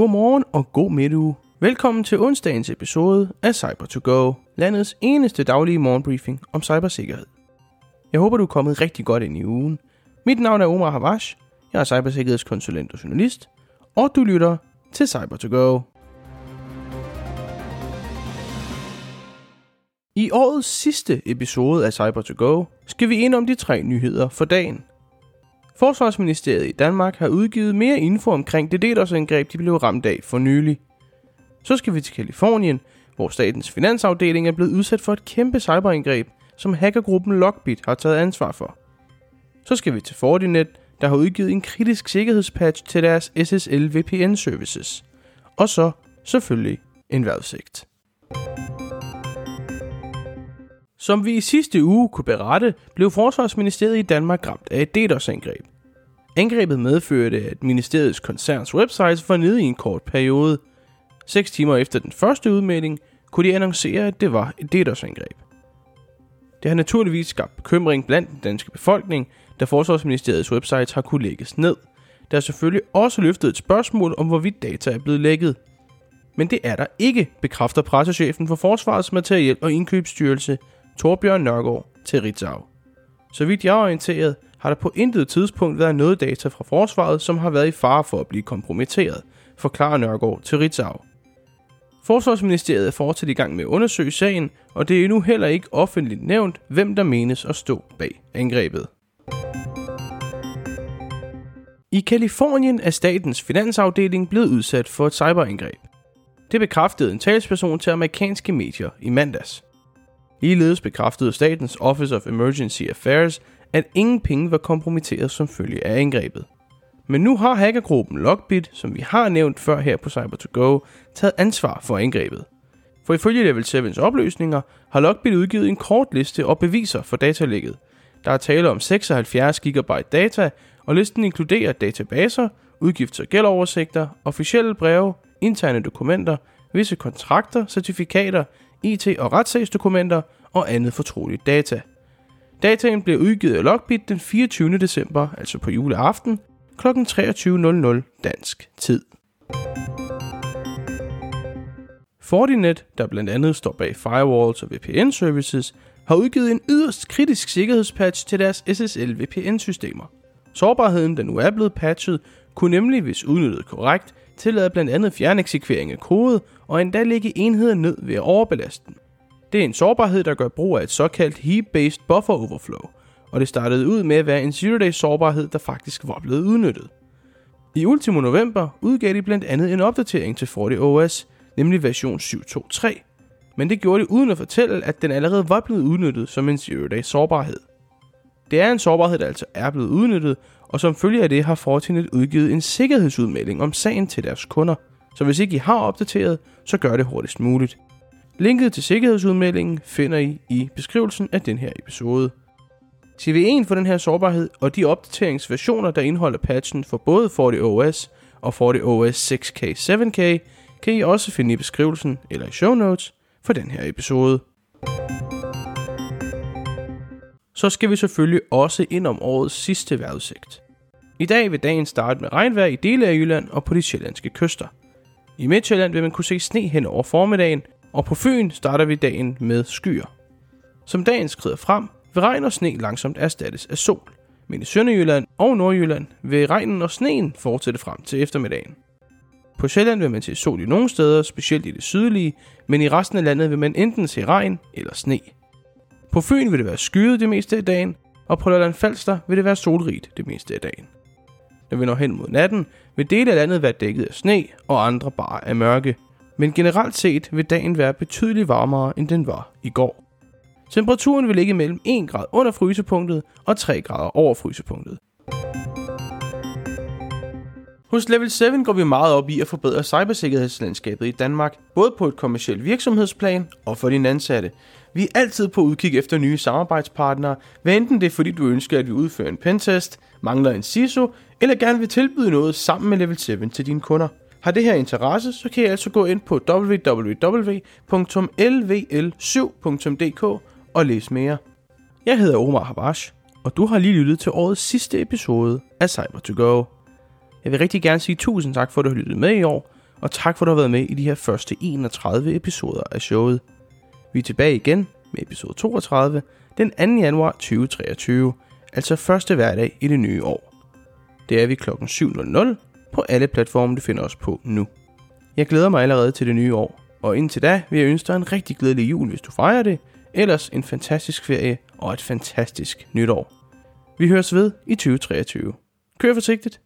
Godmorgen og god midtuge. Velkommen til onsdagens episode af cyber to go landets eneste daglige morgenbriefing om cybersikkerhed. Jeg håber, du er kommet rigtig godt ind i ugen. Mit navn er Omar Havash, jeg er cybersikkerhedskonsulent og journalist, og du lytter til cyber to go I årets sidste episode af cyber to go skal vi ind om de tre nyheder for dagen. Forsvarsministeriet i Danmark har udgivet mere info omkring det DDoS-angreb, de blev ramt af for nylig. Så skal vi til Kalifornien, hvor statens finansafdeling er blevet udsat for et kæmpe cyberangreb, som hackergruppen Lockbit har taget ansvar for. Så skal vi til Fortinet, der har udgivet en kritisk sikkerhedspatch til deres SSL VPN services. Og så selvfølgelig en vejrudsigt. Som vi i sidste uge kunne berette, blev Forsvarsministeriet i Danmark ramt af et DDoS-angreb. Angrebet medførte, at ministeriets koncerns websites var nede i en kort periode. 6 timer efter den første udmelding kunne de annoncere, at det var et DDoS-angreb. Det har naturligvis skabt bekymring blandt den danske befolkning, da Forsvarsministeriets websites har kunne lægges ned. Der er selvfølgelig også løftet et spørgsmål om, hvorvidt data er blevet lækket. Men det er der ikke, bekræfter pressechefen for Forsvarets Materiel- og Indkøbsstyrelse, Torbjørn Nørgaard, til Ritzau. Så vidt jeg er orienteret, har der på intet tidspunkt været noget data fra forsvaret, som har været i fare for at blive kompromitteret, forklarer Nørgaard til Ritzau. Forsvarsministeriet er fortsat i gang med at undersøge sagen, og det er endnu heller ikke offentligt nævnt, hvem der menes at stå bag angrebet. I Kalifornien er statens finansafdeling blevet udsat for et cyberangreb. Det bekræftede en talsperson til amerikanske medier i mandags. Ligeledes bekræftede statens Office of Emergency Affairs, at ingen penge var kompromitteret som følge af angrebet. Men nu har hackergruppen Lockbit, som vi har nævnt før her på Cyber2Go, taget ansvar for angrebet. For ifølge Level 7's opløsninger har Lockbit udgivet en kort liste og beviser for datalægget. Der er tale om 76 GB data, og listen inkluderer databaser, udgifts- og gældoversigter, officielle breve, interne dokumenter, visse kontrakter, certifikater, IT- og retssagsdokumenter og andet fortroligt data. Dataen bliver udgivet af Lockbit den 24. december, altså på juleaften, kl. 23.00 dansk tid. Fortinet, der blandt andet står bag firewalls og VPN-services, har udgivet en yderst kritisk sikkerhedspatch til deres SSL VPN-systemer. Sårbarheden, der nu er blevet patchet, kunne nemlig, hvis udnyttet korrekt, tillade blandt andet fjerneksekvering af kode og endda lægge enheder ned ved at overbelaste den. Det er en sårbarhed, der gør brug af et såkaldt heap-based buffer overflow, og det startede ud med at være en zero-day sårbarhed, der faktisk var blevet udnyttet. I ultimo november udgav de blandt andet en opdatering til FortiOS, nemlig version 7.2.3, men det gjorde de uden at fortælle, at den allerede var blevet udnyttet som en zero-day sårbarhed. Det er en sårbarhed, der altså er blevet udnyttet, og som følge af det har Fortinet udgivet en sikkerhedsudmelding om sagen til deres kunder. Så hvis ikke I har opdateret, så gør det hurtigst muligt. Linket til sikkerhedsudmeldingen finder I i beskrivelsen af den her episode. CV1 for den her sårbarhed og de opdateringsversioner, der indeholder patchen for både FortiOS og FortiOS 6K 7K, kan I også finde i beskrivelsen eller i show notes for den her episode. Så skal vi selvfølgelig også ind om årets sidste vejrudsigt. I dag vil dagen starte med regnvejr i dele af Jylland og på de sjællandske kyster. I Midtjylland vil man kunne se sne hen over formiddagen, og på Fyn starter vi dagen med skyer. Som dagen skrider frem, vil regn og sne langsomt erstattes af sol. Men i Sønderjylland og Nordjylland vil regnen og sneen fortsætte frem til eftermiddagen. På Sjælland vil man se sol i nogle steder, specielt i det sydlige, men i resten af landet vil man enten se regn eller sne. På Fyn vil det være skyet det meste af dagen, og på Lolland Falster vil det være solrigt det meste af dagen. Når vi når hen mod natten, vil dele af landet være dækket af sne, og andre bare af mørke. Men generelt set vil dagen være betydeligt varmere, end den var i går. Temperaturen vil ligge mellem 1 grad under frysepunktet og 3 grader over frysepunktet. Hos Level 7 går vi meget op i at forbedre cybersikkerhedslandskabet i Danmark, både på et kommersielt virksomhedsplan og for dine ansatte. Vi er altid på udkig efter nye samarbejdspartnere, hvad enten det er fordi du ønsker, at vi udfører en pentest, mangler en CISO, eller gerne vil tilbyde noget sammen med Level 7 til dine kunder. Har det her interesse, så kan I altså gå ind på www.lvl7.dk og læse mere. Jeg hedder Omar Habash, og du har lige lyttet til årets sidste episode af cyber to go Jeg vil rigtig gerne sige tusind tak for, at du har lyttet med i år, og tak for at du har været med i de her første 31 episoder af showet. Vi er tilbage igen med episode 32 den 2. januar 2023, altså første hverdag i det nye år. Det er vi klokken 7.00 på alle platforme, du finder os på nu. Jeg glæder mig allerede til det nye år, og indtil da vil jeg ønske dig en rigtig glædelig jul, hvis du fejrer det, ellers en fantastisk ferie og et fantastisk nytår. Vi høres ved i 2023. Kør forsigtigt!